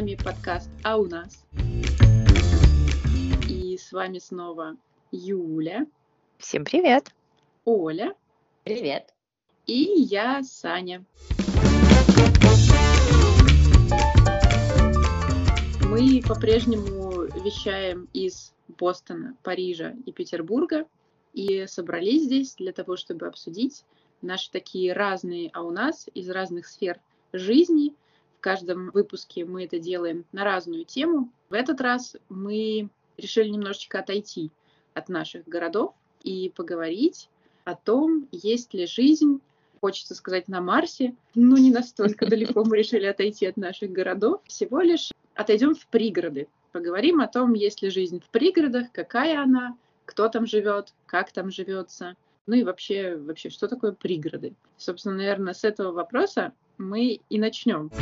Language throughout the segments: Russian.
вами подкаст «А у нас». И с вами снова Юля. Всем привет. Оля. Привет. И я, Саня. Мы по-прежнему вещаем из Бостона, Парижа и Петербурга и собрались здесь для того, чтобы обсудить наши такие разные, а у нас из разных сфер жизни. В каждом выпуске мы это делаем на разную тему. В этот раз мы решили немножечко отойти от наших городов и поговорить о том, есть ли жизнь, хочется сказать, на Марсе, но не настолько далеко мы решили отойти от наших городов. Всего лишь отойдем в пригороды. Поговорим о том, есть ли жизнь в пригородах, какая она, кто там живет, как там живется, ну и вообще, вообще, что такое пригороды? Собственно, наверное, с этого вопроса мы и начнем.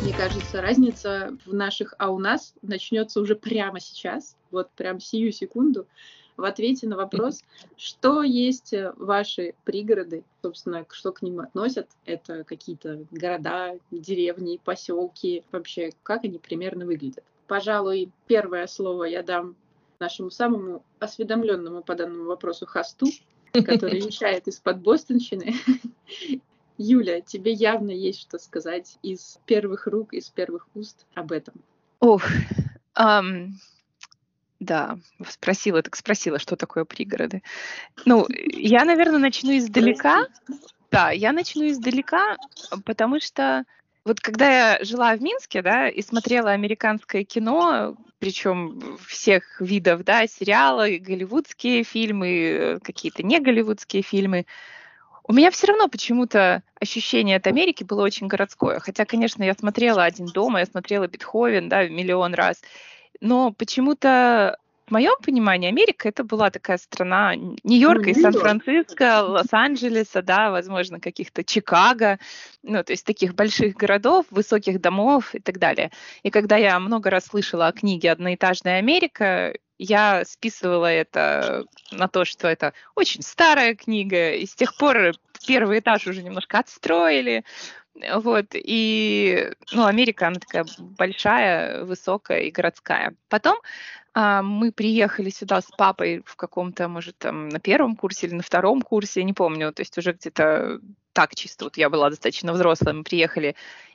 Мне кажется, разница в наших «а у нас» начнется уже прямо сейчас, вот прям сию секунду, в ответе на вопрос, что есть ваши пригороды, собственно, что к ним относят, это какие-то города, деревни, поселки, вообще, как они примерно выглядят. Пожалуй, первое слово я дам нашему самому осведомленному по данному вопросу хосту, который вещает из-под Бостонщины. Юля, тебе явно есть что сказать из первых рук, из первых уст об этом. Ох, um, да, спросила, так спросила, что такое пригороды. Ну, я, наверное, начну издалека. Да, я начну издалека, потому что вот когда я жила в Минске, да, и смотрела американское кино, причем всех видов, да, сериалы, голливудские фильмы, какие-то не голливудские фильмы, у меня все равно почему-то ощущение от Америки было очень городское. Хотя, конечно, я смотрела «Один дома», я смотрела «Бетховен», да, миллион раз. Но почему-то моем понимании Америка это была такая страна Нью-Йорка и Сан-Франциско, Лос-Анджелеса, да, возможно, каких-то Чикаго, ну, то есть таких больших городов, высоких домов и так далее. И когда я много раз слышала о книге «Одноэтажная Америка», я списывала это на то, что это очень старая книга, и с тех пор первый этаж уже немножко отстроили, вот, и, ну, Америка, она такая большая, высокая и городская. Потом а, мы приехали сюда с папой в каком-то, может, там, на первом курсе или на втором курсе, я не помню, то есть уже где-то так чисто, вот я была достаточно взрослая, мы приехали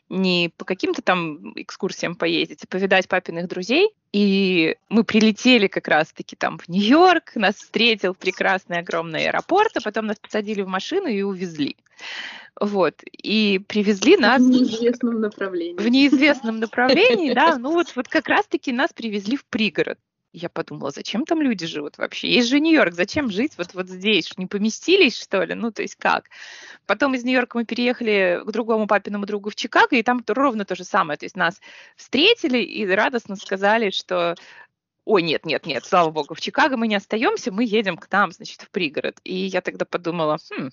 не по каким-то там экскурсиям поездить, а повидать папиных друзей. И мы прилетели как раз-таки там в Нью-Йорк, нас встретил прекрасный огромный аэропорт, а потом нас посадили в машину и увезли. Вот, и привезли нас... В неизвестном направлении. В неизвестном направлении, да, ну вот, вот как раз-таки нас привезли в пригород я подумала, зачем там люди живут вообще? Есть же Нью-Йорк, зачем жить вот, вот здесь? Не поместились, что ли? Ну, то есть как? Потом из Нью-Йорка мы переехали к другому папиному другу в Чикаго, и там ровно то же самое. То есть нас встретили и радостно сказали, что ой, нет, нет, нет, слава богу, в Чикаго мы не остаемся, мы едем к нам, значит, в пригород. И я тогда подумала, хм,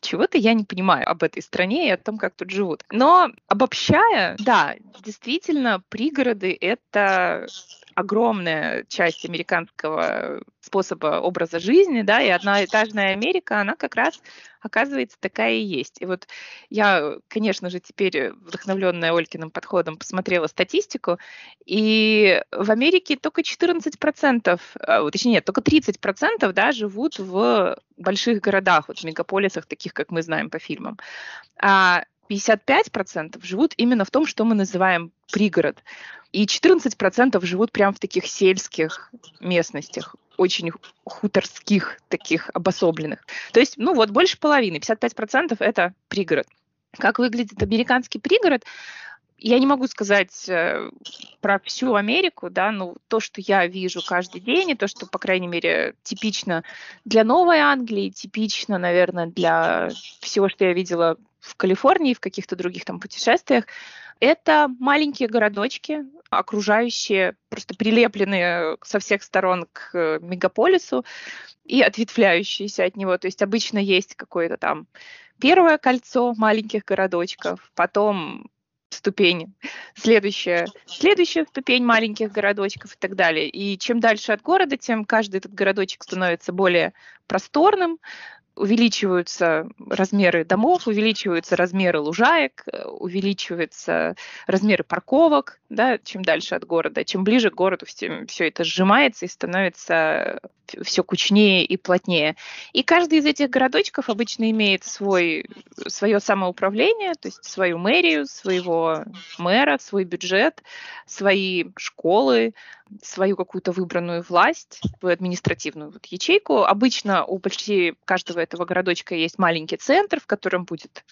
чего-то я не понимаю об этой стране и о том, как тут живут. Но обобщая, да, действительно, пригороды — это огромная часть американского способа образа жизни, да, и одноэтажная Америка, она как раз оказывается такая и есть. И вот я, конечно же, теперь, вдохновленная Олькиным подходом, посмотрела статистику, и в Америке только 14%, а, точнее нет, только 30% да, живут в больших городах, вот в мегаполисах, таких, как мы знаем по фильмам. А 55% живут именно в том, что мы называем пригород. И 14% живут прямо в таких сельских местностях, очень хуторских, таких обособленных. То есть, ну вот, больше половины, 55% это пригород. Как выглядит американский пригород? Я не могу сказать э, про всю Америку, да, но то, что я вижу каждый день, и то, что, по крайней мере, типично для Новой Англии, типично, наверное, для всего, что я видела в Калифорнии, в каких-то других там путешествиях, это маленькие городочки, окружающие, просто прилепленные со всех сторон к мегаполису и ответвляющиеся от него. То есть обычно есть какое-то там первое кольцо маленьких городочков, потом ступень, следующая, следующая ступень маленьких городочков и так далее. И чем дальше от города, тем каждый этот городочек становится более просторным, увеличиваются размеры домов, увеличиваются размеры лужаек, э, увеличиваются размеры парковок, да, чем дальше от города, чем ближе к городу все, все это сжимается и становится все кучнее и плотнее. И каждый из этих городочков обычно имеет свой, свое самоуправление, то есть свою мэрию, своего мэра, свой бюджет, свои школы, свою какую-то выбранную власть, административную вот ячейку. Обычно у почти каждого этого городочка есть маленький центр, в котором будет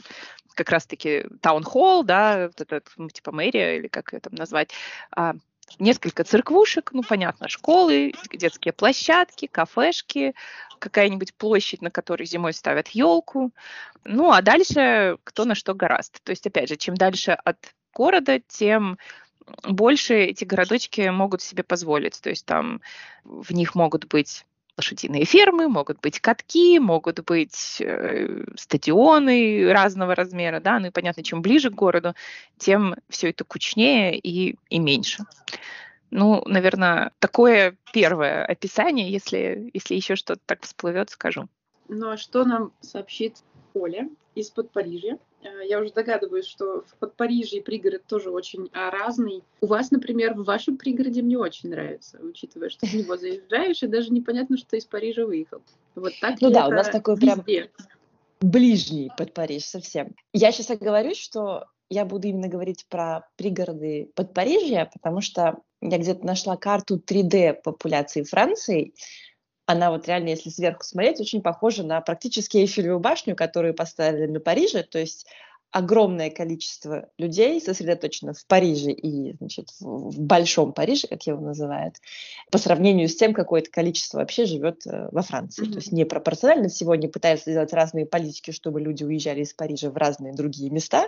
как раз-таки таун-холл, да, вот этот, ну, типа мэрия, или как ее там назвать, а, несколько церквушек, ну, понятно, школы, детские площадки, кафешки, какая-нибудь площадь, на которой зимой ставят елку. Ну, а дальше кто на что гораст. То есть, опять же, чем дальше от города, тем больше эти городочки могут себе позволить. То есть там в них могут быть лошадиные фермы, могут быть катки, могут быть э, стадионы разного размера, да, ну и понятно, чем ближе к городу, тем все это кучнее и, и меньше. Ну, наверное, такое первое описание, если, если еще что-то так всплывет, скажу. Ну а что нам сообщит Оля из-под Парижа? Э, я уже догадываюсь, что в Подпарижье пригород тоже очень а, разный. У вас, например, в вашем пригороде мне очень нравится, учитывая, что в него заезжаешь, и даже непонятно, что из Парижа выехал. Вот так Ну да, у нас такой везде? прям ближний под Париж совсем. Я сейчас оговорюсь, что я буду именно говорить про пригороды под Парижья, потому что я где-то нашла карту 3D популяции Франции, она вот реально, если сверху смотреть, очень похожа на практически Эйфелеву башню, которую поставили на Париже, то есть огромное количество людей сосредоточено в Париже и значит, в Большом Париже, как его называют, по сравнению с тем, какое то количество вообще живет э, во Франции. Mm-hmm. То есть непропорционально сегодня пытаются сделать разные политики, чтобы люди уезжали из Парижа в разные другие места.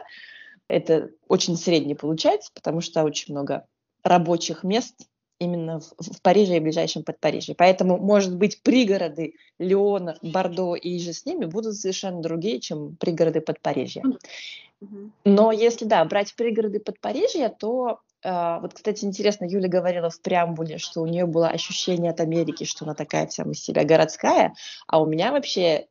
Это очень средне получается, потому что очень много рабочих мест именно в, в Париже и ближайшем Подпарижье. Поэтому, может быть, пригороды Леона, Бордо и же с ними будут совершенно другие, чем пригороды Подпарижья. Но если, да, брать пригороды Подпарижья, то Uh, вот, кстати, интересно, Юля говорила в преамбуле, что у нее было ощущение от Америки, что она такая вся из себя городская, а у меня вообще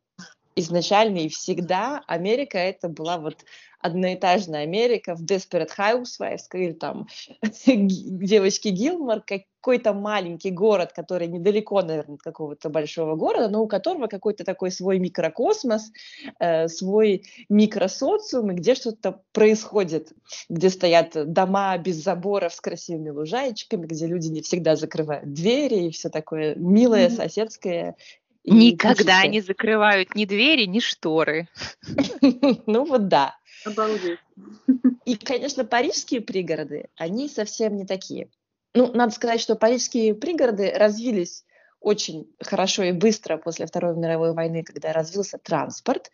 изначально и всегда Америка это была вот одноэтажная Америка в Desperate Housewives, или там девочки Гилмор, какой-то маленький город, который недалеко, наверное, от какого-то большого города, но у которого какой-то такой свой микрокосмос, э, свой микросоциум, и где что-то происходит, где стоят дома без заборов с красивыми лужаечками, где люди не всегда закрывают двери, и все такое милое, mm-hmm. соседское Никогда не закрывают ни двери, ни шторы. Ну вот да. Обалдеть. И, конечно, парижские пригороды, они совсем не такие. Ну, надо сказать, что парижские пригороды развились очень хорошо и быстро после Второй мировой войны, когда развился транспорт.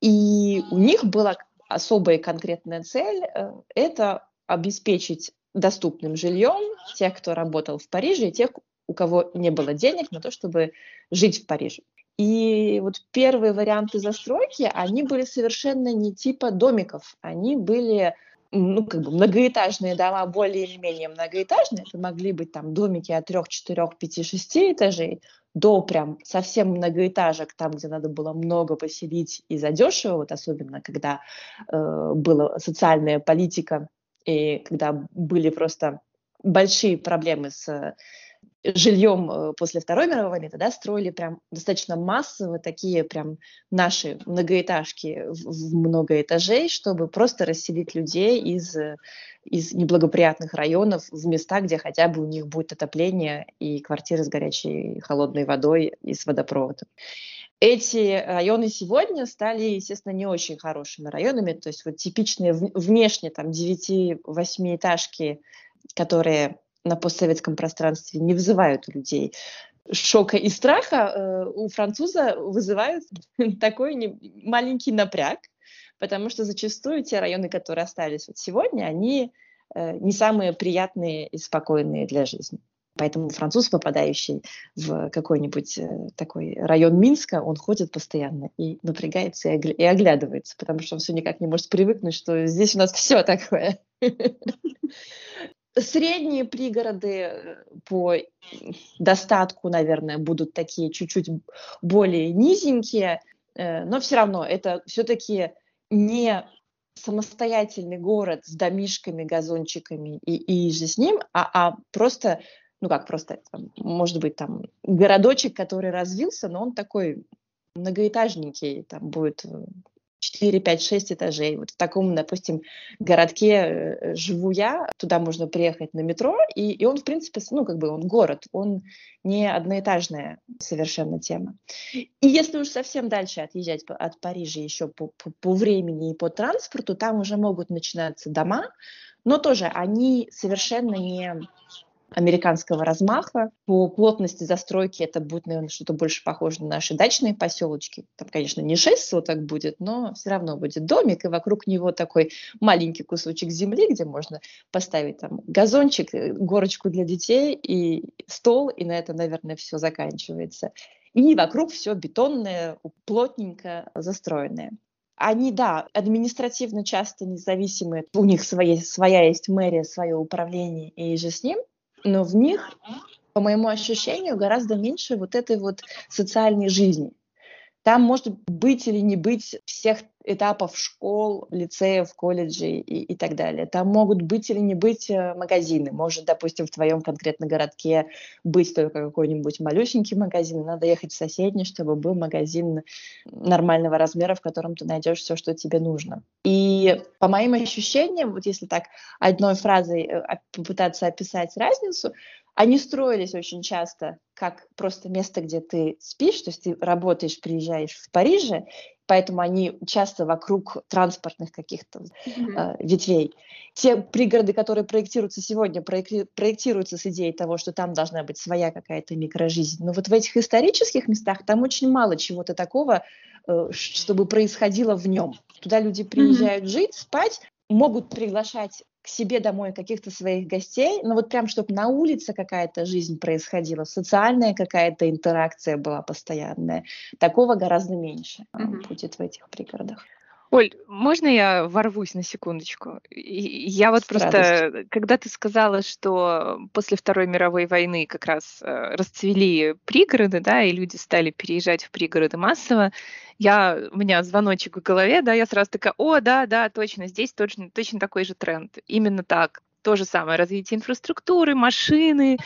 И у них была особая конкретная цель э, – это обеспечить доступным жильем тех, кто работал в Париже, и тех, у кого не было денег на то, чтобы жить в Париже. И вот первые варианты застройки, они были совершенно не типа домиков, они были ну, как бы многоэтажные дома, более или менее многоэтажные, это могли быть там домики от трех, четырех, пяти, шести этажей, до прям совсем многоэтажек, там, где надо было много поселить и задешево, вот особенно когда э, была социальная политика и когда были просто большие проблемы с жильем э, после Второй мировой войны, тогда строили прям достаточно массово такие прям наши многоэтажки в много этажей, чтобы просто расселить людей из, э, из неблагоприятных районов в места, где хотя бы у них будет отопление и квартиры с горячей холодной водой и с водопроводом. Эти районы сегодня стали, естественно, не очень хорошими районами, то есть вот типичные внешне там 9-8 этажки, которые на постсоветском пространстве не вызывают у людей шока и страха, э, у француза вызывают такой не, маленький напряг, потому что зачастую те районы, которые остались вот сегодня, они э, не самые приятные и спокойные для жизни. Поэтому француз, попадающий в какой-нибудь э, такой район Минска, он ходит постоянно и напрягается и, и оглядывается, потому что он все никак не может привыкнуть, что здесь у нас все такое. Средние пригороды э, по достатку, наверное, будут такие чуть-чуть более низенькие. э, но все равно это все-таки не самостоятельный город с домишками, газончиками и, и же с ним, а, а просто, ну как просто, там, может быть, там городочек, который развился, но он такой многоэтажненький, там будет 4, 5, 6 этажей. Вот в таком, допустим, городке э, живу я, туда можно приехать на метро, и, и он, в принципе, ну, как бы он город, он не одноэтажная совершенно тема. И если уж совсем дальше отъезжать от Парижа еще по, по, по времени и по транспорту, там уже могут начинаться дома, но тоже они совершенно не американского размаха. По плотности застройки это будет, наверное, что-то больше похоже на наши дачные поселочки. Там, конечно, не шесть соток будет, но все равно будет домик, и вокруг него такой маленький кусочек земли, где можно поставить там газончик, э, горочку для детей и стол, и на это, наверное, все заканчивается. И вокруг все бетонное, плотненько застроенное. Они, да, административно часто независимые, у них своя, своя есть мэрия, свое управление и же с ним, но в них, по моему ощущению, гораздо меньше вот этой вот социальной жизни. Там может быть или не быть всех этапов школ, лицеев, колледжей и, и так далее. Там могут быть или не быть э, магазины. Может, допустим, в твоем конкретном городке быть только какой-нибудь малюсенький магазин. Надо ехать в соседний, чтобы был магазин нормального размера, в котором ты найдешь все, что тебе нужно. И по моим ощущениям, вот если так одной фразой э, попытаться описать разницу, они строились очень часто как просто место, где ты спишь, то есть ты работаешь, приезжаешь в Париже, поэтому они часто вокруг транспортных каких-то mm-hmm. э, ветвей. Те пригороды, которые проектируются сегодня, проектируются с идеей того, что там должна быть своя какая-то микрожизнь. Но вот в этих исторических местах там очень мало чего-то такого, э, чтобы происходило в нем. Туда люди приезжают mm-hmm. жить, спать, могут приглашать к себе домой каких-то своих гостей, но вот прям, чтобы на улице какая-то жизнь происходила, социальная какая-то интеракция была постоянная, такого гораздо меньше mm-hmm. будет в этих пригородах. Оль, можно я ворвусь на секундочку? Я вот С просто, радостью. когда ты сказала, что после Второй мировой войны как раз э, расцвели пригороды, да, и люди стали переезжать в пригороды массово, я, у меня звоночек в голове, да, я сразу такая, о, да, да, точно, здесь точно, точно такой же тренд. Именно так то же самое, развитие инфраструктуры, машины,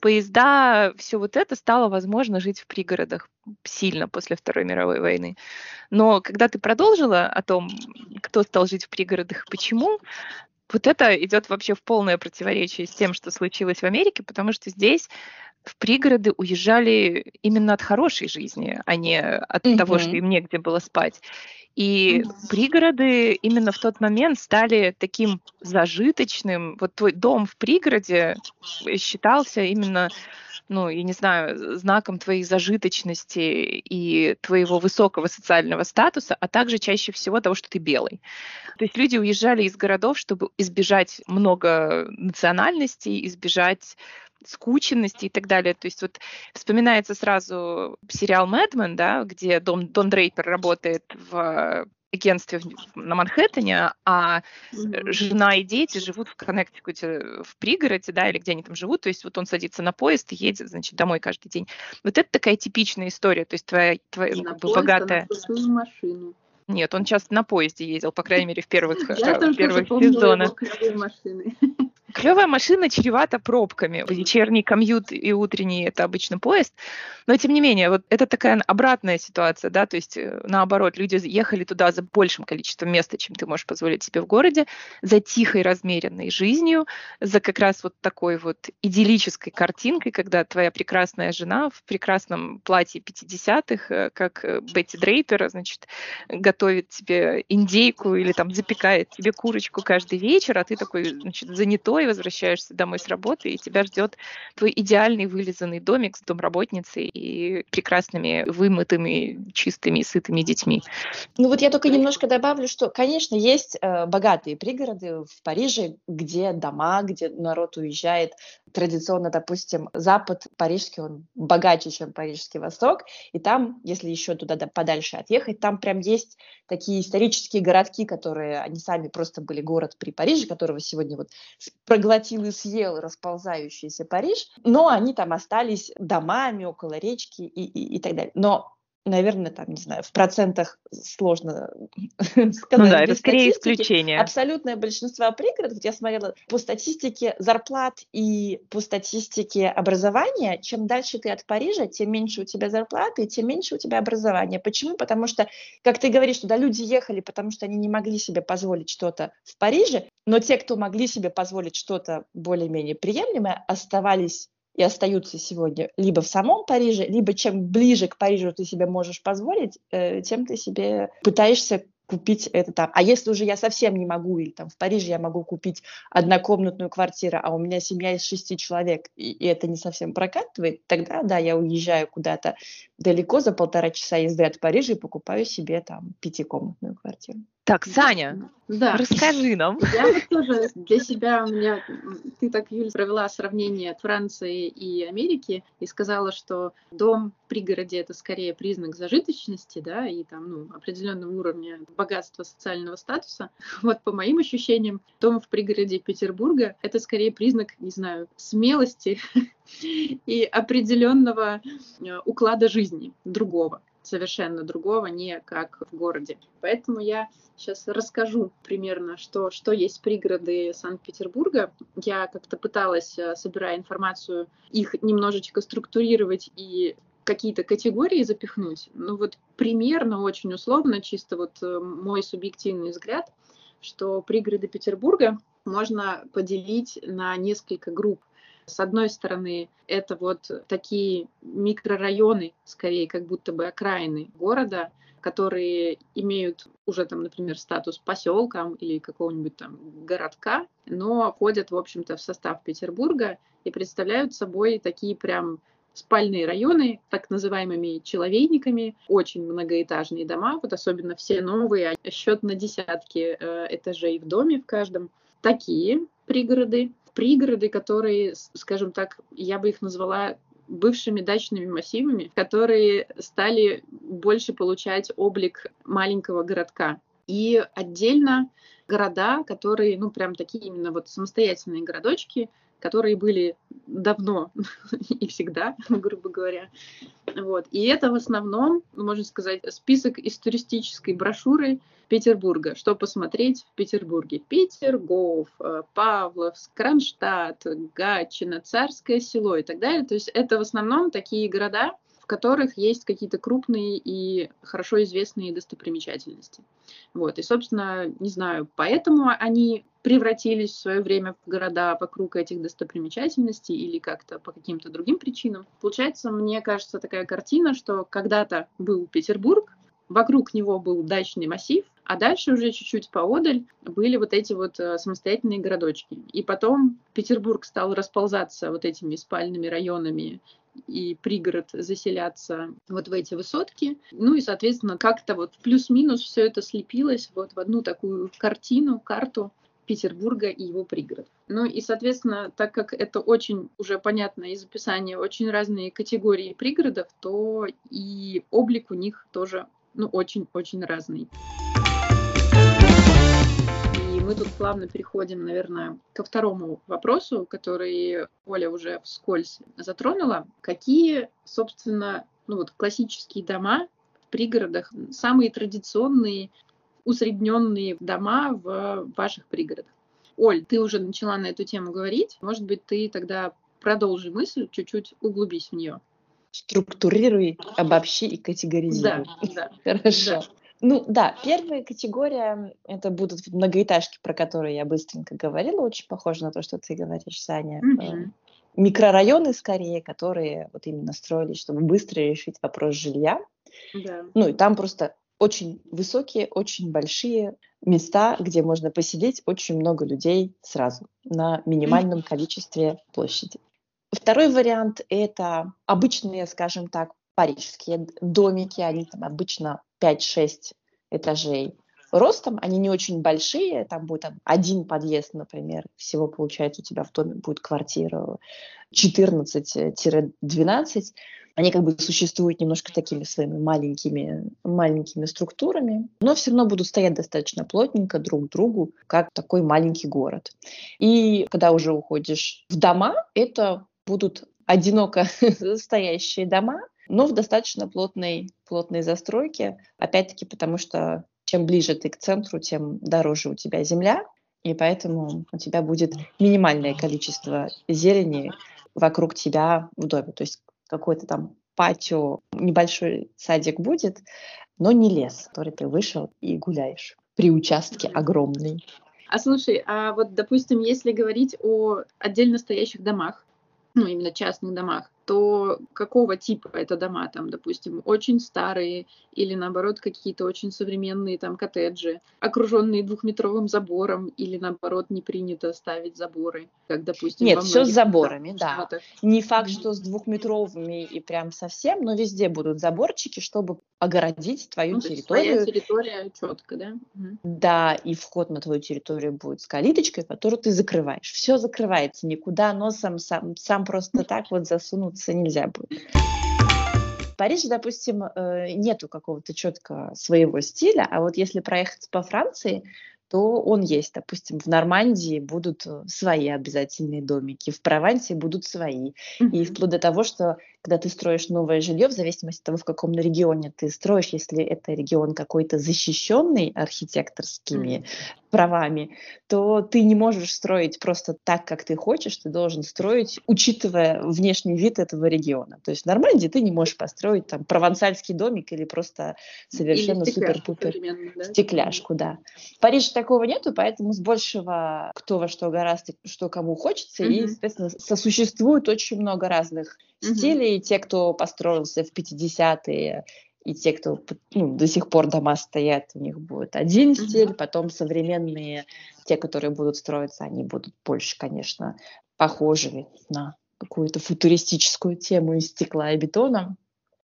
поезда, все вот это стало возможно жить в пригородах сильно после Второй мировой войны. Но когда ты продолжила о том, кто стал жить в пригородах и почему, вот это идет вообще в полное противоречие с тем, что случилось в Америке, потому что здесь в пригороды уезжали именно от хорошей жизни, а не от mm-hmm. того, что им негде было спать. И пригороды именно в тот момент стали таким зажиточным. Вот твой дом в пригороде считался именно ну, я не знаю, знаком твоей зажиточности и твоего высокого социального статуса, а также чаще всего того, что ты белый. То есть люди уезжали из городов, чтобы избежать много национальностей, избежать скученности и так далее. То есть вот вспоминается сразу сериал «Мэдмен», да, где Дон, Дон Дрейпер работает в агентстве на Манхэттене, а mm-hmm. жена и дети живут в Коннектикуте, в пригороде, да, или где они там живут, то есть вот он садится на поезд и едет, значит, домой каждый день. Вот это такая типичная история, то есть твоя, твоя как бы, поезд, богатая... На машину. Нет, он часто на поезде ездил, по крайней мере, в первых, Я в первых сезонах. Клевая машина чревата пробками. Вечерний комьют и утренний это обычно поезд. Но тем не менее, вот это такая обратная ситуация, да, то есть э, наоборот, люди ехали туда за большим количеством места, чем ты можешь позволить себе в городе, за тихой, размеренной жизнью, за как раз вот такой вот идиллической картинкой, когда твоя прекрасная жена в прекрасном платье 50-х, э, как э, Бетти Дрейпер, значит, готовит тебе индейку или там запекает тебе курочку каждый вечер, а ты такой, значит, занятой, возвращаешься домой с работы, и тебя ждет твой идеальный вылизанный домик с домработницей и прекрасными, вымытыми, чистыми, сытыми детьми. Ну вот я только немножко добавлю, что, конечно, есть э, богатые пригороды в Париже, где дома, где народ уезжает. Традиционно, допустим, Запад парижский, он богаче, чем парижский Восток, и там, если еще туда подальше отъехать, там прям есть такие исторические городки, которые, они сами просто были город при Париже, которого сегодня вот проглотил и съел расползающийся Париж, но они там остались домами около речки и, и, и так далее. Но наверное, там, не знаю, в процентах сложно сказать. Ну да, это скорее исключение. Абсолютное большинство пригородов, я смотрела по статистике зарплат и по статистике образования, чем дальше ты от Парижа, тем меньше у тебя зарплаты, и тем меньше у тебя образования. Почему? Потому что, как ты говоришь, туда люди ехали, потому что они не могли себе позволить что-то в Париже, но те, кто могли себе позволить что-то более-менее приемлемое, оставались и остаются сегодня либо в самом Париже, либо чем ближе к Парижу ты себе можешь позволить, э, тем ты себе пытаешься купить это там. А если уже я совсем не могу, или там в Париже я могу купить однокомнатную квартиру, а у меня семья из шести человек, и, и это не совсем прокатывает, тогда, да, я уезжаю куда-то далеко за полтора часа езды от Парижа и покупаю себе там пятикомнатную квартиру. Так, Саня, да. расскажи нам. Я вот тоже для себя, у меня, ты так, Юль, провела сравнение Франции и Америки и сказала, что дом в пригороде это скорее признак зажиточности, да, и там, ну, определенного уровня богатства социального статуса. Вот по моим ощущениям, дом в пригороде Петербурга это скорее признак, не знаю, смелости и определенного э, уклада жизни другого совершенно другого, не как в городе. Поэтому я сейчас расскажу примерно, что, что есть пригороды Санкт-Петербурга. Я как-то пыталась, э, собирая информацию, их немножечко структурировать и какие-то категории запихнуть. Ну вот примерно, очень условно, чисто вот э, мой субъективный взгляд, что пригороды Петербурга можно поделить на несколько групп. С одной стороны, это вот такие микрорайоны, скорее как будто бы окраины города, которые имеют уже там, например, статус поселка или какого-нибудь там городка, но входят, в общем-то, в состав Петербурга и представляют собой такие прям спальные районы, так называемыми человейниками, очень многоэтажные дома, вот особенно все новые, а счет на десятки э, этажей в доме в каждом. Такие пригороды пригороды, которые, скажем так, я бы их назвала бывшими дачными массивами, которые стали больше получать облик маленького городка. И отдельно города, которые, ну, прям такие именно вот самостоятельные городочки, которые были давно и всегда, грубо говоря. Вот. И это в основном, можно сказать, список из туристической брошюры Петербурга. Что посмотреть в Петербурге? Петергоф, э, Павловск, Кронштадт, Гатчина, Царское село и так далее. То есть это в основном такие города, которых есть какие-то крупные и хорошо известные достопримечательности. Вот. И, собственно, не знаю, поэтому они превратились в свое время в города вокруг этих достопримечательностей или как-то по каким-то другим причинам. Получается, мне кажется, такая картина, что когда-то был Петербург, вокруг него был дачный массив, а дальше уже чуть-чуть поодаль были вот эти вот э, самостоятельные городочки. И потом Петербург стал расползаться вот этими спальными районами и пригород заселяться вот в эти высотки. Ну и, соответственно, как-то вот плюс-минус все это слепилось вот в одну такую картину, карту Петербурга и его пригород. Ну и, соответственно, так как это очень уже понятно из описания очень разные категории пригородов, то и облик у них тоже ну, очень-очень разный мы тут плавно переходим, наверное, ко второму вопросу, который Оля уже вскользь затронула. Какие, собственно, ну вот классические дома в пригородах, самые традиционные, усредненные дома в ваших пригородах? Оль, ты уже начала на эту тему говорить. Может быть, ты тогда продолжи мысль, чуть-чуть углубись в нее. Структурируй, обобщи и категоризируй. Да, да. Хорошо. Да. Ну да, первая категория это будут многоэтажки, про которые я быстренько говорила, очень похоже на то, что ты говоришь, Саня. Mm-hmm. Микрорайоны скорее, которые вот именно строились, чтобы быстро решить вопрос жилья. Да. Ну и там просто очень высокие, очень большие места, где можно посидеть очень много людей сразу на минимальном количестве площади. Второй вариант – это обычные, скажем так, парижские домики, они там обычно 5-6 этажей ростом, они не очень большие, там будет там, один подъезд, например, всего получается у тебя в доме будет квартира 14-12, они как бы существуют немножко такими своими маленькими, маленькими структурами, но все равно будут стоять достаточно плотненько друг к другу, как такой маленький город. И когда уже уходишь в дома, это будут одиноко стоящие дома, но в достаточно плотной, плотной застройке. Опять-таки, потому что чем ближе ты к центру, тем дороже у тебя земля, и поэтому у тебя будет минимальное количество зелени вокруг тебя в доме. То есть какой-то там патио, небольшой садик будет, но не лес, который ты вышел и гуляешь при участке огромный. А слушай, а вот, допустим, если говорить о отдельно стоящих домах, ну, именно частных домах, то какого типа это дома, там, допустим, очень старые или, наоборот, какие-то очень современные там коттеджи, окруженные двухметровым забором, или, наоборот, не принято ставить заборы, как, допустим, Нет, все с заборами, да. Не факт, что с двухметровыми и прям совсем, но везде будут заборчики, чтобы огородить твою ну, территорию. Твоя территория четко, да? Да, и вход на твою территорию будет с калиточкой, которую ты закрываешь. Все закрывается, никуда носом сам, сам просто так вот засунут двигаться нельзя будет. В Париже, допустим, э, нету какого-то четкого своего стиля, а вот если проехать по Франции, то он есть. Допустим, в Нормандии будут свои обязательные домики, в Провансе будут свои. И вплоть до того, что когда ты строишь новое жилье, в зависимости от того, в каком регионе ты строишь, если это регион какой-то защищенный архитекторскими mm-hmm. правами, то ты не можешь строить просто так, как ты хочешь, ты должен строить, учитывая внешний вид этого региона. То есть в Нормандии ты не можешь построить там провансальский домик или просто совершенно супер-пупер да? стекляшку, да. В Париже такого нету, поэтому с большего кто во что гораздо, что кому хочется, mm-hmm. и, соответственно, сосуществует очень много разных mm-hmm. стилей. Те, кто построился в 50-е, и те, кто ну, до сих пор дома стоят, у них будет один mm-hmm. стиль, потом современные, те, которые будут строиться, они будут больше, конечно, похожи на какую-то футуристическую тему из стекла и бетона.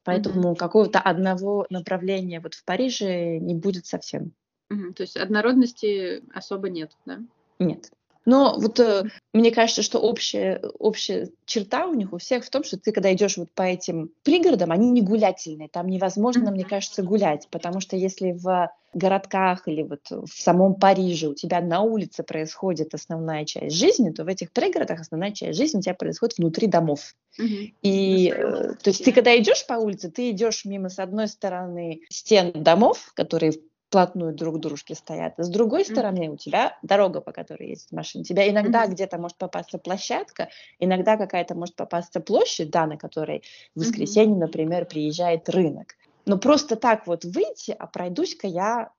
Поэтому mm-hmm. какого-то одного направления вот в Париже не будет совсем. Угу, то есть однородности особо нет, да? Нет. Но вот э, мне кажется, что общая, общая черта у них у всех в том, что ты, когда идешь вот по этим пригородам, они не гулятельные. Там невозможно, мне кажется, гулять, потому что если в городках или вот в самом Париже у тебя на улице происходит основная часть жизни, то в этих пригородах основная часть жизни у тебя происходит внутри домов. Uh-huh. И э, то есть ты когда идешь по улице, ты идешь мимо с одной стороны стен домов, которые вплотную друг к дружке стоят. С другой стороны, у тебя дорога, по которой ездит машина. Тебя иногда mm-hmm. где-то может попасться площадка, иногда какая-то может попасться площадь, да, на которой в воскресенье, mm-hmm. например, приезжает рынок. Но просто так вот выйти, а пройдусь-ка я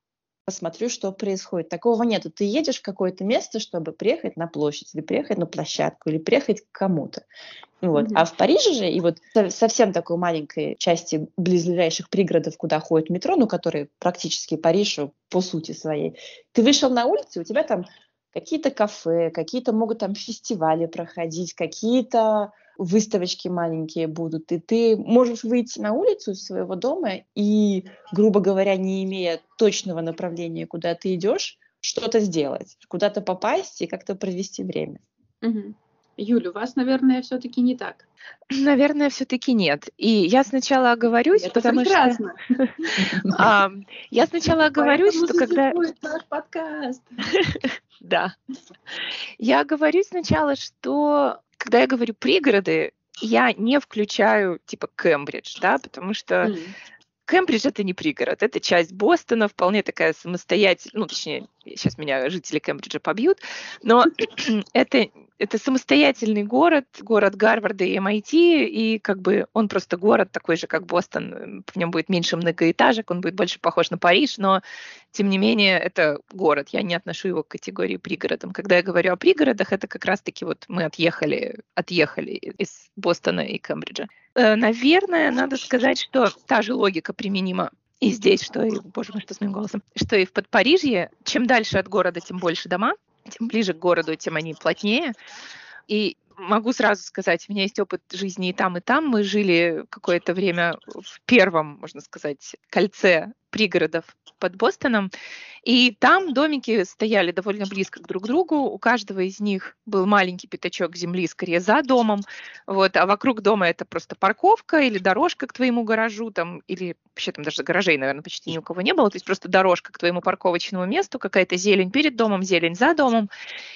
посмотрю, что происходит. Такого нету. Ты едешь в какое-то место, чтобы приехать на площадь, или приехать на площадку, или приехать к кому-то. Вот. Mm-hmm. А в Париже же, и вот совсем такой маленькой части близлежащих пригородов, куда ходит метро, ну, которые практически Париж по сути своей, ты вышел на улицу, у тебя там какие-то кафе, какие-то могут там фестивали проходить, какие-то выставочки маленькие будут, и ты можешь выйти на улицу из своего дома и, грубо говоря, не имея точного направления, куда ты идешь, что-то сделать, куда-то попасть и как-то провести время. Угу. Юля, у вас, наверное, все-таки не так. Наверное, все-таки нет. И я сначала оговорюсь, Это потому прекрасно. что... Я сначала оговорюсь, что когда... наш подкаст. Да. Я говорю сначала, что когда я говорю пригороды, я не включаю типа Кембридж, да, потому что Кембридж это не пригород, это часть Бостона, вполне такая самостоятельная, ну, точнее, сейчас меня жители Кембриджа побьют, но это, это самостоятельный город, город Гарварда и MIT, и как бы он просто город такой же, как Бостон, в нем будет меньше многоэтажек, он будет больше похож на Париж, но тем не менее это город, я не отношу его к категории пригородом. Когда я говорю о пригородах, это как раз-таки вот мы отъехали, отъехали из Бостона и Кембриджа. Э, наверное, надо сказать, что та же логика применима и здесь, что и, боже мой, что с моим голосом, что и в Подпарижье. Чем дальше от города, тем больше дома, тем ближе к городу, тем они плотнее. И могу сразу сказать, у меня есть опыт жизни и там, и там. Мы жили какое-то время в первом, можно сказать, кольце пригородов под Бостоном. И там домики стояли довольно близко друг к другу. У каждого из них был маленький пятачок земли, скорее за домом. Вот, а вокруг дома это просто парковка или дорожка к твоему гаражу, там, или вообще там даже гаражей, наверное, почти ни у кого не было. То есть просто дорожка к твоему парковочному месту, какая-то зелень перед домом, зелень за домом.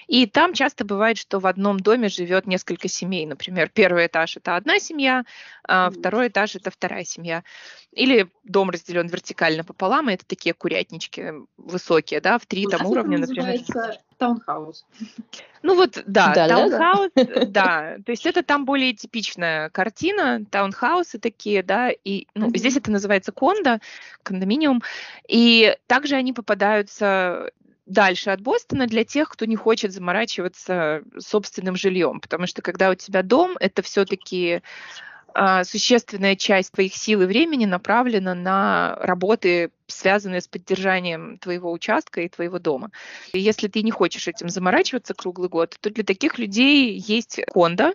И там часто бывает, что в одном доме живет несколько семей. Например, первый этаж это одна семья, а второй этаж это вторая семья. Или дом разделен вертикально пополам, и это такие курятнички высокие, да, в три там уровня, например. таунхаус. Ну вот, да, да таунхаус, да, да. да. То есть это там более типичная картина, таунхаусы такие, да, и ну, mm-hmm. здесь это называется кондо, кондоминиум, и также они попадаются дальше от Бостона для тех, кто не хочет заморачиваться собственным жильем, потому что когда у тебя дом, это все-таки а, существенная часть твоих сил и времени направлена на работы, связанные с поддержанием твоего участка и твоего дома. И если ты не хочешь этим заморачиваться круглый год, то для таких людей есть кондо,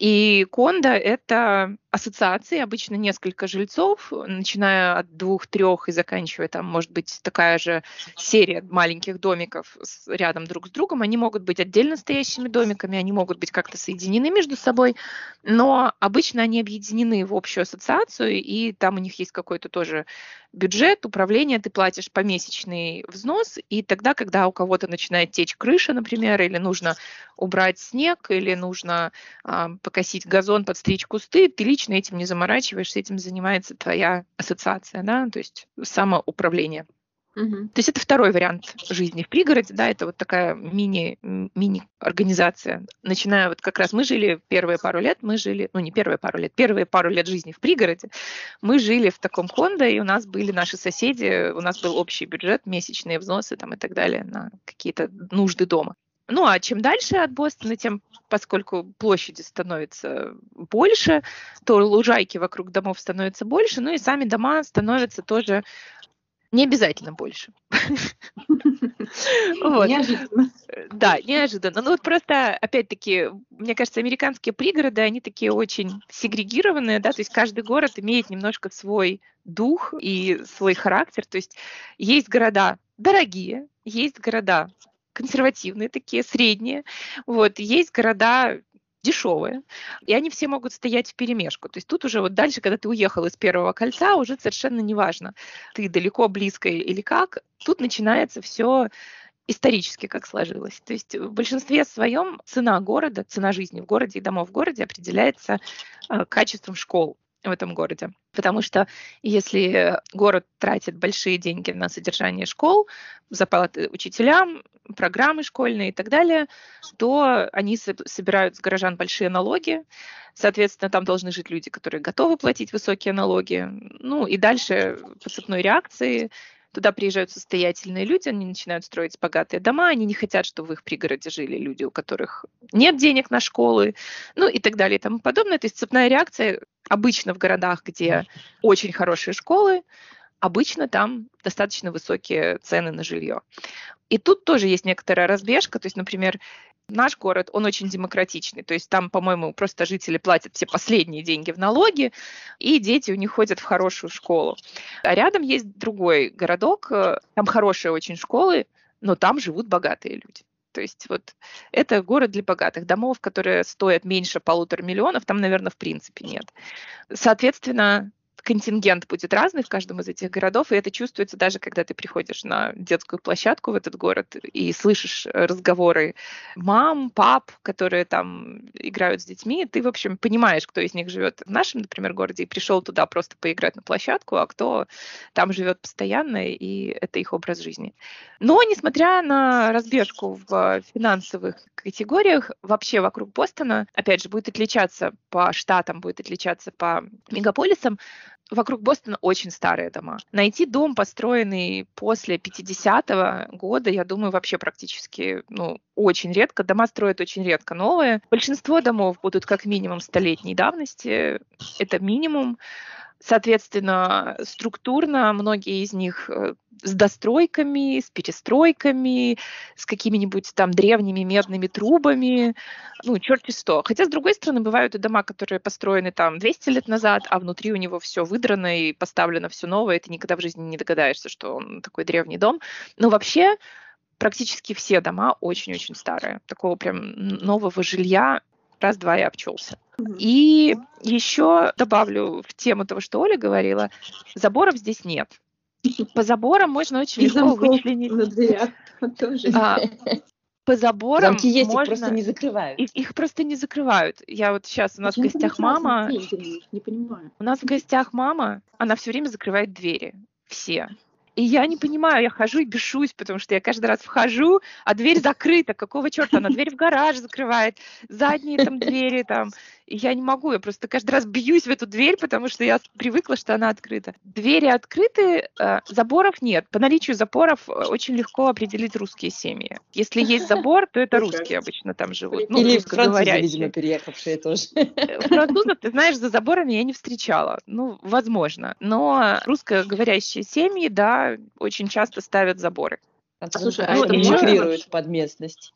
и кондо — это ассоциации, обычно несколько жильцов, начиная от двух-трех и заканчивая там, может быть, такая же серия маленьких домиков рядом друг с другом. Они могут быть отдельно стоящими домиками, они могут быть как-то соединены между собой, но обычно они объединены в общую ассоциацию, и там у них есть какой-то тоже бюджет, управление, ты платишь помесячный взнос, и тогда, когда у кого-то начинает течь крыша, например, или нужно убрать снег, или нужно а, покосить газон, подстричь кусты, ты лично этим не заморачиваешься, этим занимается твоя ассоциация, да, то есть самоуправление. Угу. То есть это второй вариант жизни в пригороде, да, это вот такая мини, мини-организация. Начиная вот как раз мы жили первые пару лет, мы жили, ну не первые пару лет, первые пару лет жизни в пригороде, мы жили в таком кондо, и у нас были наши соседи, у нас был общий бюджет, месячные взносы там и так далее на какие-то нужды дома. Ну а чем дальше от Бостона, тем, поскольку площади становятся больше, то лужайки вокруг домов становятся больше, ну и сами дома становятся тоже не обязательно больше. Неожиданно. Да, неожиданно. Ну вот просто, опять-таки, мне кажется, американские пригороды, они такие очень сегрегированные, да, то есть каждый город имеет немножко свой дух и свой характер. То есть есть города дорогие, есть города консервативные такие, средние. Вот, есть города дешевые, и они все могут стоять в перемешку. То есть тут уже вот дальше, когда ты уехал из первого кольца, уже совершенно неважно, ты далеко, близко или как, тут начинается все исторически как сложилось. То есть в большинстве своем цена города, цена жизни в городе и домов в городе определяется э, качеством школ в этом городе. Потому что если город тратит большие деньги на содержание школ, зарплаты учителям, программы школьные и так далее, то они собирают с горожан большие налоги. Соответственно, там должны жить люди, которые готовы платить высокие налоги. Ну и дальше по цепной реакции Туда приезжают состоятельные люди, они начинают строить богатые дома, они не хотят, чтобы в их пригороде жили люди, у которых нет денег на школы, ну и так далее и тому подобное. То есть цепная реакция обычно в городах, где очень хорошие школы, обычно там достаточно высокие цены на жилье. И тут тоже есть некоторая разбежка, то есть, например, наш город, он очень демократичный, то есть там, по-моему, просто жители платят все последние деньги в налоги, и дети у них ходят в хорошую школу. А рядом есть другой городок, э, там хорошие очень школы, но там живут богатые люди. То есть вот это город для богатых. Домов, которые стоят меньше полутора миллионов, там, наверное, в принципе нет. Соответственно, контингент будет разный в каждом из этих городов, и это чувствуется даже, когда ты приходишь на детскую площадку в этот город и слышишь разговоры мам, пап, которые там играют с детьми, ты, в общем, понимаешь, кто из них живет в нашем, например, городе и пришел туда просто поиграть на площадку, а кто там живет постоянно, и это их образ жизни. Но, несмотря на разбежку в финансовых категориях, вообще вокруг Бостона, опять же, будет отличаться по штатам, будет отличаться по мегаполисам, вокруг Бостона очень старые дома. Найти дом, построенный после 50-го года, я думаю, вообще практически ну, очень редко. Дома строят очень редко новые. Большинство домов будут как минимум столетней давности. Это минимум. Соответственно, структурно многие из них э, с достройками, с перестройками, с какими-нибудь там древними медными трубами, ну, черти что. Хотя, с другой стороны, бывают и дома, которые построены там 200 лет назад, а внутри у него все выдрано и поставлено все новое, и ты никогда в жизни не догадаешься, что он такой древний дом. Но вообще практически все дома очень-очень старые. Такого прям нового жилья раз-два и обчелся. И еще добавлю в тему того, что Оля говорила, заборов здесь нет. По заборам можно очень легко вычленить... На дверях тоже. А, по заборам Замки есть, можно... их просто не закрывают. Их, их просто не закрывают. Я вот сейчас у нас Почему в гостях мама. Не понимаю. У нас в гостях мама, она все время закрывает двери. Все. И я не понимаю, я хожу и бешусь, потому что я каждый раз вхожу, а дверь закрыта. Какого черта? Она дверь в гараж закрывает, задние там двери там. Я не могу, я просто каждый раз бьюсь в эту дверь, потому что я привыкла, что она открыта. Двери открыты, э, заборов нет. По наличию запоров э, очень легко определить русские семьи. Если есть забор, то это русские обычно там живут. Ну, Или французы, видимо, переехавшие тоже. Э, французов, ты знаешь, за заборами я не встречала. Ну, возможно. Но русскоговорящие семьи, да, очень часто ставят заборы. А, слушай, а ну, это мигрирует под местность.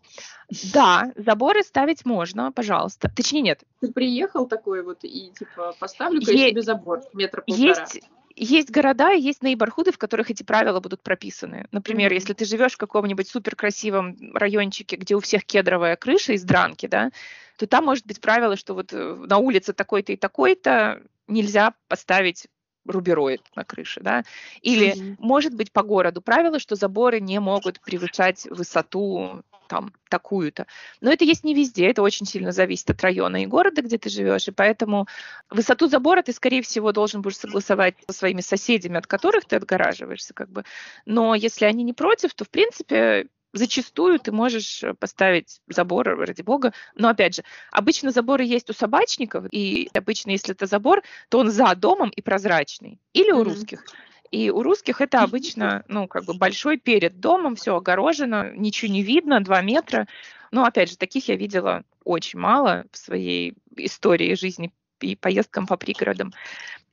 Да, заборы ставить можно, пожалуйста. Точнее, нет. Ты приехал такой вот и типа поставлю-ка я себе забор метра полтора. Есть, есть города и есть нейборхуды, в которых эти правила будут прописаны. Например, mm-hmm. если ты живешь в каком-нибудь суперкрасивом райончике, где у всех кедровая крыша из дранки, да, то там может быть правило, что вот э, на улице такой-то и такой-то нельзя поставить рубероид на крыше, да, или mm-hmm. может быть по городу правило, что заборы не могут превышать высоту там такую-то. Но это есть не везде, это очень сильно зависит от района и города, где ты живешь, и поэтому высоту забора ты, скорее всего, должен будешь согласовать со своими соседями, от которых ты отгораживаешься, как бы. Но если они не против, то, в принципе, зачастую ты можешь э, поставить забор, ради бога. Но опять же, обычно заборы есть у собачников, и обычно, если это забор, то он за домом и прозрачный. Или у mm-hmm. русских. И у русских это обычно, ну, как бы большой перед домом, все огорожено, ничего не видно, два метра. Но, опять же, таких я видела очень мало в своей истории жизни и поездкам по пригородам.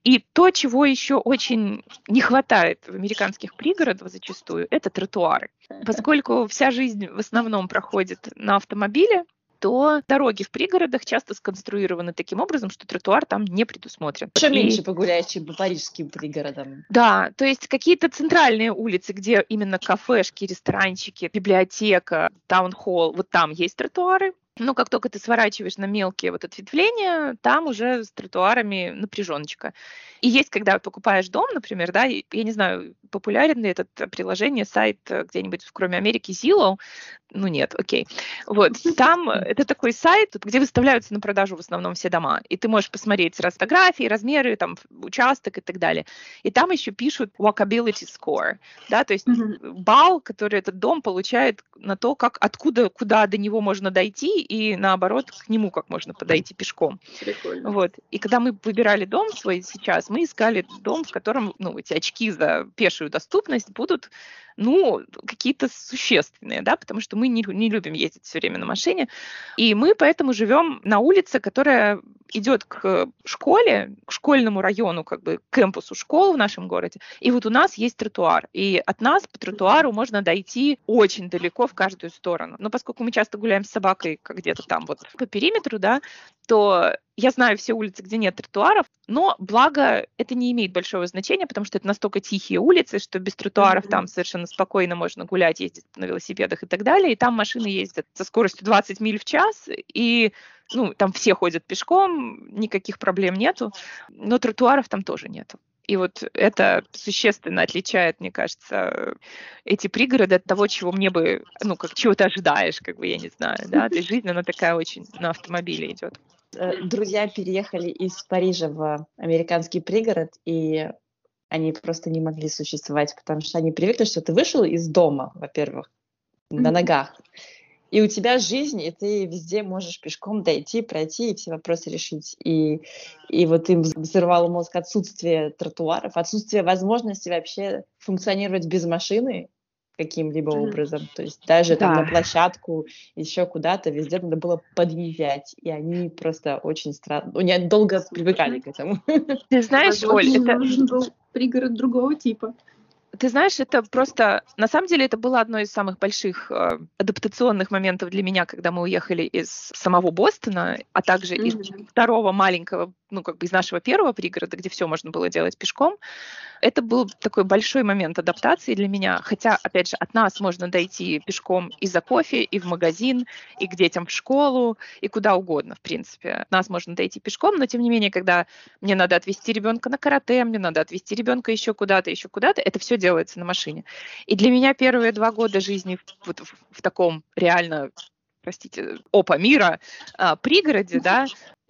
И то, чего еще очень не хватает в американских пригородах зачастую, это тротуары. Поскольку вся жизнь в основном проходит на автомобиле, то дороги в пригородах часто сконструированы таким образом, что тротуар там не предусмотрен. Еще и... меньше погуляешь, чем по парижским пригородам. Да, то есть какие-то центральные улицы, где именно кафешки, ресторанчики, библиотека, таунхолл, вот там есть тротуары, но как только ты сворачиваешь на мелкие вот ответвления, там уже с тротуарами напряженочка. И есть, когда покупаешь дом, например, да, я не знаю, популярен ли это приложение, сайт э, где-нибудь, кроме Америки, Zillow, ну нет, окей. Вот, там э, это такой сайт, где выставляются на продажу в основном все дома, и ты можешь посмотреть фотографии, размеры, там, участок и так далее. И там еще пишут walkability score, да, то есть mm-hmm. балл, который этот дом получает на то, как, откуда, куда до него можно дойти, и наоборот, к нему как можно подойти пешком. Прикольно. Вот. И когда мы выбирали дом свой сейчас, мы искали дом, в котором, ну, эти очки за пешую доступность будут ну, какие-то существенные, да, потому что мы не, не любим ездить все время на машине, и мы поэтому живем на улице, которая идет к школе, к школьному району, как бы к кемпусу школ в нашем городе, и вот у нас есть тротуар, и от нас по тротуару можно дойти очень далеко в каждую сторону. Но поскольку мы часто гуляем с собакой как где-то там вот по периметру, да, то я знаю все улицы, где нет тротуаров, но благо это не имеет большого значения, потому что это настолько тихие улицы, что без тротуаров mm-hmm. там совершенно спокойно можно гулять, ездить на велосипедах и так далее. И там машины ездят со скоростью 20 миль в час, и ну, там все ходят пешком, никаких проблем нету, но тротуаров там тоже нету. И вот это существенно отличает, мне кажется, эти пригороды от того, чего мне бы, ну, как чего ты ожидаешь, как бы, я не знаю, да, то есть жизнь, она такая очень на автомобиле идет. Э, друзья переехали из Парижа в американский пригород, и они просто не могли существовать, потому что они привыкли, что ты вышел из дома, во-первых, на ногах, и у тебя жизнь, и ты везде можешь пешком дойти, пройти и все вопросы решить. И, и вот им взорвало мозг отсутствие тротуаров, отсутствие возможности вообще функционировать без машины, каким-либо образом. То есть даже да. там на площадку, еще куда-то, везде надо было подъезжать. И они просто очень странно, ну, не долго привыкали к этому. Ты знаешь, Оль, это... нужен был пригород другого типа. Ты знаешь, это просто... На самом деле это было одно из самых больших э, адаптационных моментов для меня, когда мы уехали из самого Бостона, а также mm-hmm. из второго маленького ну, как бы из нашего первого пригорода, где все можно было делать пешком, это был такой большой момент адаптации для меня. Хотя, опять же, от нас можно дойти пешком и за кофе, и в магазин, и к детям в школу, и куда угодно, в принципе. От нас можно дойти пешком, но тем не менее, когда мне надо отвезти ребенка на карате, мне надо отвезти ребенка еще куда-то, еще куда-то, это все делается на машине. И для меня первые два года жизни вот в, в таком реально простите, опа мира, а, пригороде, да,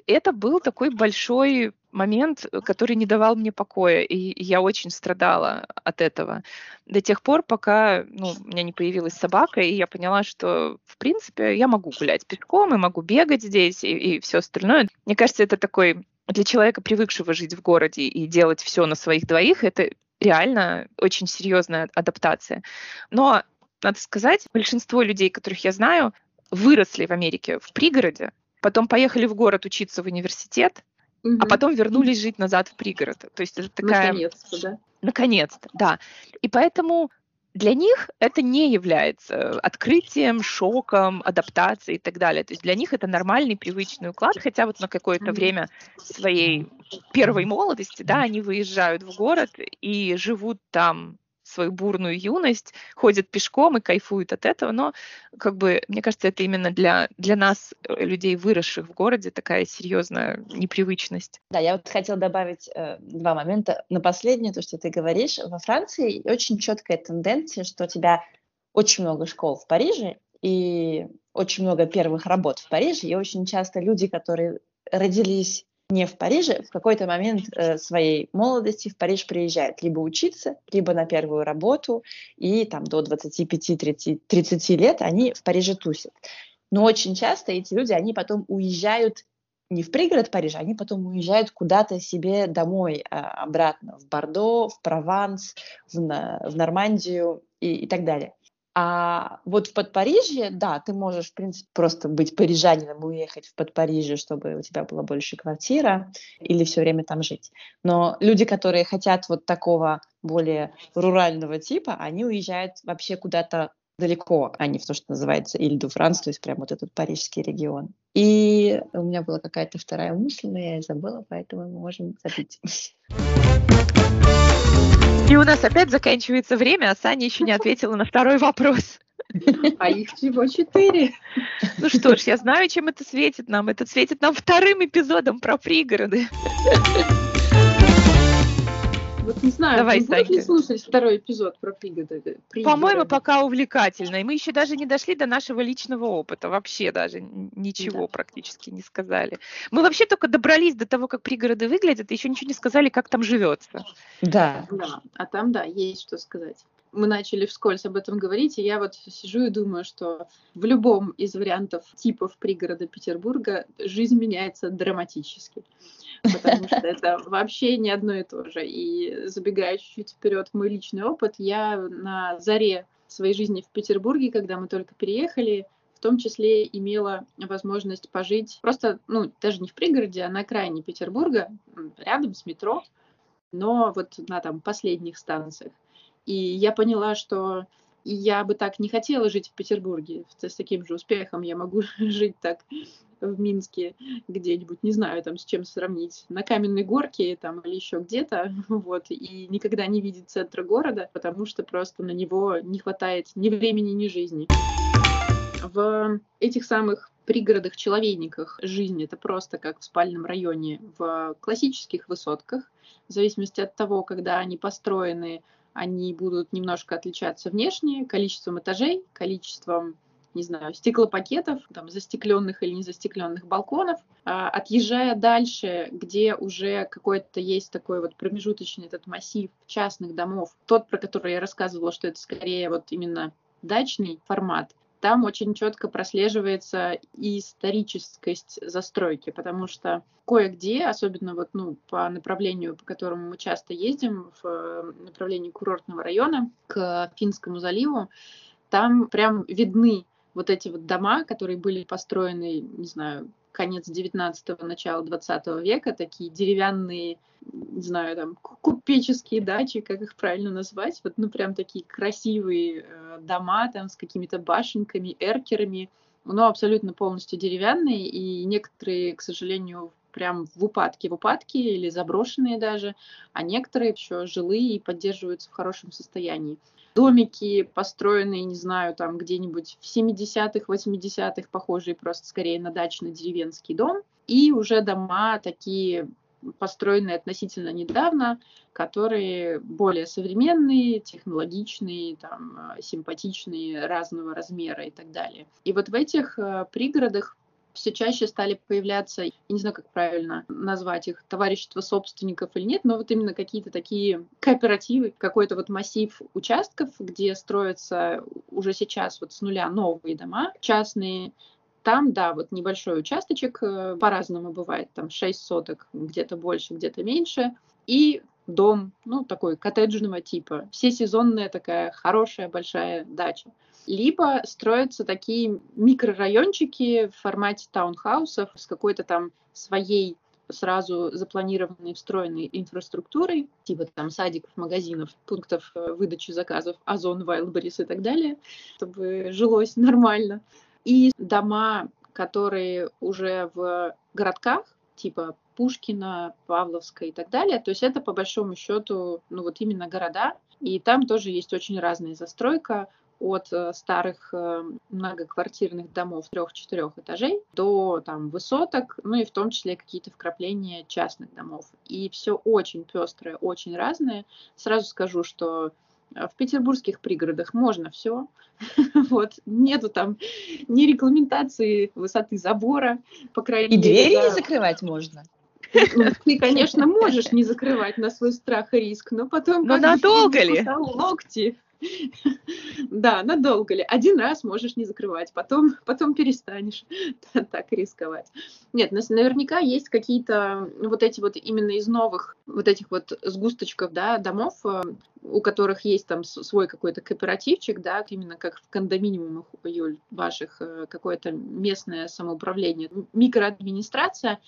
это был такой большой момент, который не давал мне покоя, и я очень страдала от этого. До тех пор, пока ну, у меня не появилась собака, и я поняла, что, в принципе, я могу гулять пешком, и могу бегать здесь, и, и все остальное. Мне кажется, это такой для человека, привыкшего жить в городе и делать все на своих двоих, это реально очень серьезная адаптация. Но, надо сказать, большинство людей, которых я знаю, выросли в Америке в пригороде, потом поехали в город учиться в университет, угу. а потом вернулись жить назад в пригород. То есть это такая... Наконец-то, да? Наконец-то, да. И поэтому для них это не является открытием, шоком, адаптацией и так далее. То есть для них это нормальный, привычный уклад, хотя вот на какое-то время своей первой молодости, да, они выезжают в город и живут там свою бурную юность, ходят пешком и кайфуют от этого, но как бы, мне кажется, это именно для, для нас, э, людей, выросших в городе, такая серьезная непривычность. Да, я вот хотела добавить э, два момента. На последнее, то, что ты говоришь, во Франции очень четкая тенденция, что у тебя очень много школ в Париже, и очень много первых работ в Париже, и очень часто люди, которые родились не в Париже, в какой-то момент э, своей молодости в Париж приезжают либо учиться, либо на первую работу, и там до 25-30 лет они в Париже тусят. Но очень часто эти люди, они потом уезжают не в пригород Парижа, они потом уезжают куда-то себе домой а, обратно, в Бордо, в Прованс, в, в Нормандию и, и так далее. А вот в Подпарижье, да, ты можешь, в принципе, просто быть парижанином и уехать в Подпарижье, чтобы у тебя была больше квартира или все время там жить. Но люди, которые хотят вот такого более рурального типа, они уезжают вообще куда-то далеко, а не в то, что называется Иль-ду-Франс, то есть прям вот этот парижский регион. И у меня была какая-то вторая мысль, но я ее забыла, поэтому мы можем забить. И у нас опять заканчивается время, а Саня еще не ответила на второй вопрос. А их всего четыре. Ну что ж, я знаю, чем это светит нам. Это светит нам вторым эпизодом про пригороды. Вот не знаю, Давай, будешь ли слушать второй эпизод про пригороды? По-моему, пока увлекательно. И мы еще даже не дошли до нашего личного опыта. Вообще даже ничего да. практически не сказали. Мы вообще только добрались до того, как пригороды выглядят, и еще ничего не сказали, как там живется. Да. Да, а там, да, есть что сказать мы начали вскользь об этом говорить, и я вот сижу и думаю, что в любом из вариантов типов пригорода Петербурга жизнь меняется драматически потому что это вообще не одно и то же. И забегая чуть-чуть вперед мой личный опыт, я на заре своей жизни в Петербурге, когда мы только переехали, в том числе имела возможность пожить просто, ну, даже не в пригороде, а на окраине Петербурга, рядом с метро, но вот на там последних станциях. И я поняла, что я бы так не хотела жить в Петербурге. С таким же успехом я могу жить так в Минске где-нибудь, не знаю, там с чем сравнить, на каменной горке там или еще где-то, вот, и никогда не видеть центра города, потому что просто на него не хватает ни времени, ни жизни. В этих самых пригородах, человейниках жизнь это просто как в спальном районе в классических высотках, в зависимости от того, когда они построены, они будут немножко отличаться внешне, количеством этажей, количеством не знаю, стеклопакетов, там, застекленных или не застекленных балконов, а, отъезжая дальше, где уже какой-то есть такой вот промежуточный этот массив частных домов, тот, про который я рассказывала, что это скорее вот именно дачный формат, там очень четко прослеживается и историческость застройки, потому что кое-где, особенно вот, ну, по направлению, по которому мы часто ездим, в э, направлении курортного района к Финскому заливу, там прям видны вот эти вот дома, которые были построены, не знаю, конец 19-го, начало 20 века, такие деревянные, не знаю, там, купеческие дачи, как их правильно назвать, вот, ну, прям такие красивые э, дома там с какими-то башенками, эркерами, но абсолютно полностью деревянные, и некоторые, к сожалению, прям в упадке, в упадке или заброшенные даже, а некоторые еще жилые и поддерживаются в хорошем состоянии домики, построенные, не знаю, там где-нибудь в 70-х, 80-х, похожие просто скорее на дачно-деревенский дом, и уже дома такие построенные относительно недавно, которые более современные, технологичные, там, симпатичные, разного размера и так далее. И вот в этих э, пригородах все чаще стали появляться, я не знаю, как правильно назвать их, товарищество собственников или нет, но вот именно какие-то такие кооперативы, какой-то вот массив участков, где строятся уже сейчас вот с нуля новые дома частные, там, да, вот небольшой участочек, э, по-разному бывает, там 6 соток, где-то больше, где-то меньше, и дом, ну, такой коттеджного типа, всесезонная такая хорошая большая дача либо строятся такие микрорайончики в формате таунхаусов с какой-то там своей сразу запланированной, встроенной инфраструктурой, типа там садиков, магазинов, пунктов э, выдачи заказов, Озон, Вайлдберрис и так далее, чтобы жилось нормально. И дома, которые уже в городках, типа Пушкина, Павловска и так далее. То есть это по большому счету, ну вот именно города, и там тоже есть очень разная застройка от э, старых э, многоквартирных домов трех-четырех этажей до там высоток, ну и в том числе какие-то вкрапления частных домов. И все очень пестрое, очень разное. Сразу скажу, что э, в петербургских пригородах можно все. вот. Нету там ни регламентации высоты забора, по крайней и мере. И двери да. не закрывать можно. Ну, ты, конечно, можешь не закрывать на свой страх и риск, но потом... Но надолго ли? Локти. Да, надолго ли? Один раз можешь не закрывать, потом, потом перестанешь так рисковать. Нет, наверняка есть какие-то вот эти вот именно из новых вот этих вот сгусточков, да, домов, э, у которых есть там свой какой-то кооперативчик, да, именно как в кондоминиумах, Юль, ваших, э, какое-то местное самоуправление, микроадминистрация,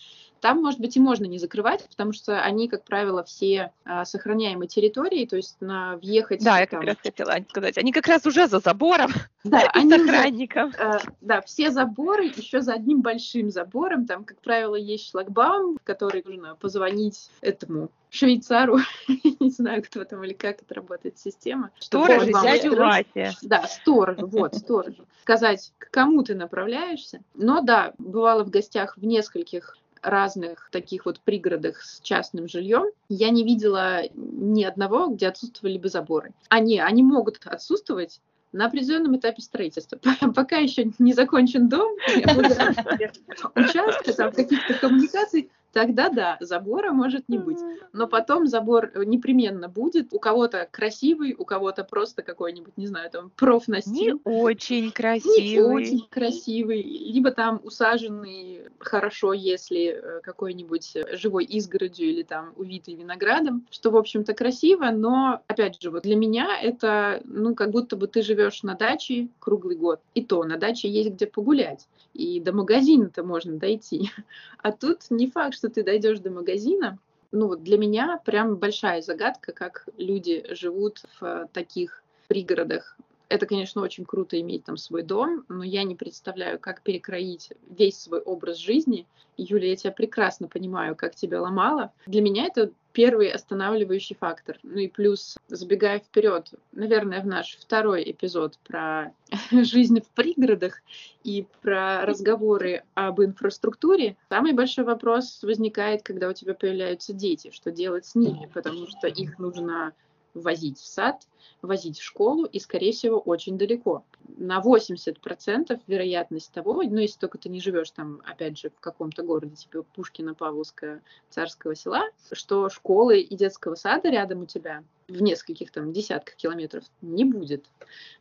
там, может быть, и можно не закрывать, потому что они, как правило, все а, сохраняемые территории, то есть на въехать... Да, я как раз хотела сказать. Они как раз уже за забором да, и они охранником. Уже, э, да, все заборы еще за одним большим забором. Там, как правило, есть шлагбаум, в который нужно позвонить этому швейцару, не знаю, кто там или как это работает система. Сторож, взять Вася. Да, сторож, вот, сторож. Сказать, к кому ты направляешься. Но да, бывало в гостях в нескольких разных таких вот пригородах с частным жильем, я не видела ни одного, где отсутствовали бы заборы. Они, они могут отсутствовать, на определенном этапе строительства. Пока еще не закончен дом, участка, там каких-то коммуникаций, тогда да, забора может не быть. Но потом забор непременно будет. У кого-то красивый, у кого-то просто какой-нибудь, не знаю, там профнастил. Не очень красивый. Не очень красивый. Либо там усаженный хорошо, если э, какой-нибудь живой изгородью или там увитый виноградом, что, в общем-то, красиво, но, опять же, вот для меня это, ну, как будто бы ты живешь на даче круглый год. И то, на даче есть где погулять. И до магазина-то можно дойти. А тут не факт, что ты дойдешь до магазина, ну вот для меня прям большая загадка, как люди живут в таких пригородах. Это, конечно, очень круто иметь там свой дом, но я не представляю, как перекроить весь свой образ жизни. Юля, я тебя прекрасно понимаю, как тебя ломало. Для меня это первый останавливающий фактор. Ну и плюс, забегая вперед, наверное, в наш второй эпизод про жизнь в пригородах и про разговоры об инфраструктуре, самый большой вопрос возникает, когда у тебя появляются дети, что делать с ними, потому что их нужно возить в сад, возить в школу и, скорее всего, очень далеко. На 80% вероятность того, ну, если только ты не живешь там, опять же, в каком-то городе, типа Пушкина, Павловская, Царского села, что школы и детского сада рядом у тебя в нескольких там десятках километров не будет.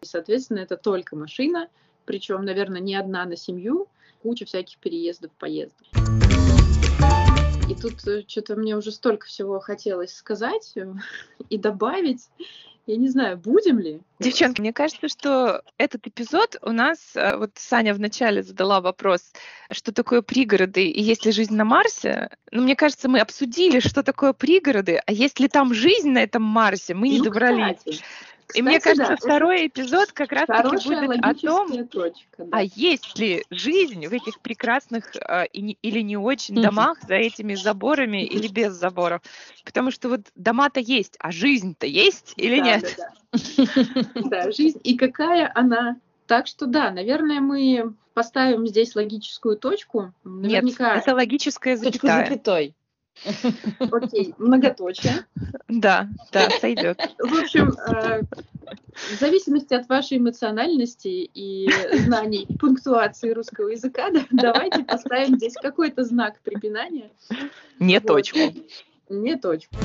И, соответственно, это только машина, причем, наверное, не одна на семью, куча всяких переездов, поездов. И тут э, что-то мне уже столько всего хотелось сказать э, и добавить. Я не знаю, будем ли? Девчонки, мне кажется, что этот эпизод у нас, э, вот Саня вначале задала вопрос, что такое пригороды и есть ли жизнь на Марсе. Ну, мне кажется, мы обсудили, что такое пригороды, а есть ли там жизнь на этом Марсе, мы не ну, добрались. Кстати. Кстати, и мне кажется, да, второй эпизод как раз-таки будет о том, точка, да. а есть ли жизнь в этих прекрасных э, и или не очень домах за этими заборами или без заборов. Потому что вот дома-то есть, а жизнь-то есть или да, нет? Да, да. да, жизнь. И какая она? Так что да, наверное, мы поставим здесь логическую точку. Наверняка... Нет, это логическая запятая. Точку запятой. Окей, многоточие. Да, да, сойдет. В общем, э, в зависимости от вашей эмоциональности и знаний пунктуации русского языка, давайте поставим здесь какой-то знак препинания. Не вот. точку. Не точку.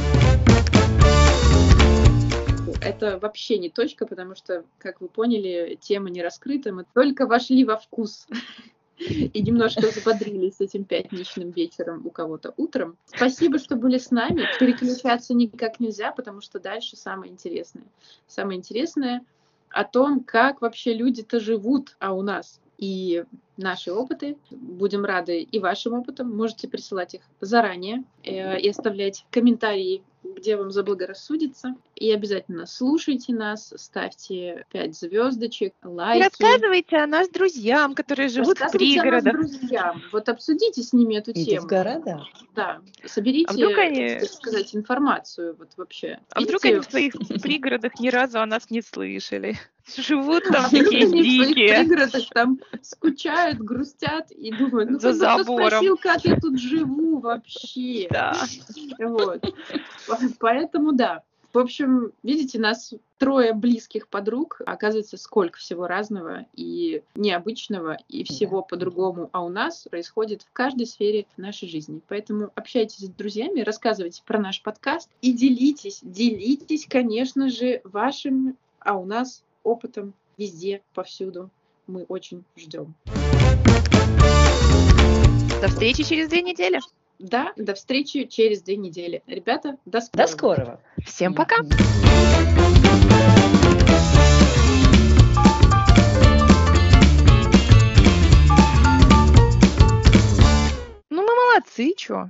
Это вообще не точка, потому что, как вы поняли, тема не раскрыта. Мы только вошли во вкус и немножко взбодрились этим пятничным вечером у кого-то утром. Спасибо, что были с нами. Переключаться никак нельзя, потому что дальше самое интересное. Самое интересное о том, как вообще люди-то живут, а у нас. И наши опыты. Будем рады и вашим опытам. Можете присылать их заранее э, и оставлять комментарии где вам заблагорассудится. И обязательно слушайте нас, ставьте 5 звездочек, лайки. И рассказывайте о нас друзьям, которые живут в пригородах. О нас друзьям. Вот обсудите с ними эту Иди тему. в города. Да. Соберите, а вдруг они... так сказать, информацию вот вообще. А Видите? вдруг они в своих пригородах ни разу о нас не слышали? Живут там такие дикие. В пригородах там скучают, грустят и думают, ну За забором. спросил, как я тут живу вообще. Да. Вот. Поэтому да. В общем, видите, нас трое близких подруг, оказывается, сколько всего разного и необычного, и всего по-другому, а у нас происходит в каждой сфере нашей жизни. Поэтому общайтесь с друзьями, рассказывайте про наш подкаст и делитесь, делитесь, конечно же, вашим, а у нас опытом везде, повсюду. Мы очень ждем. До встречи через две недели. Да, до встречи через две недели. Ребята, до скорого. До скорого. Всем пока. Ну, мы молодцы, чё.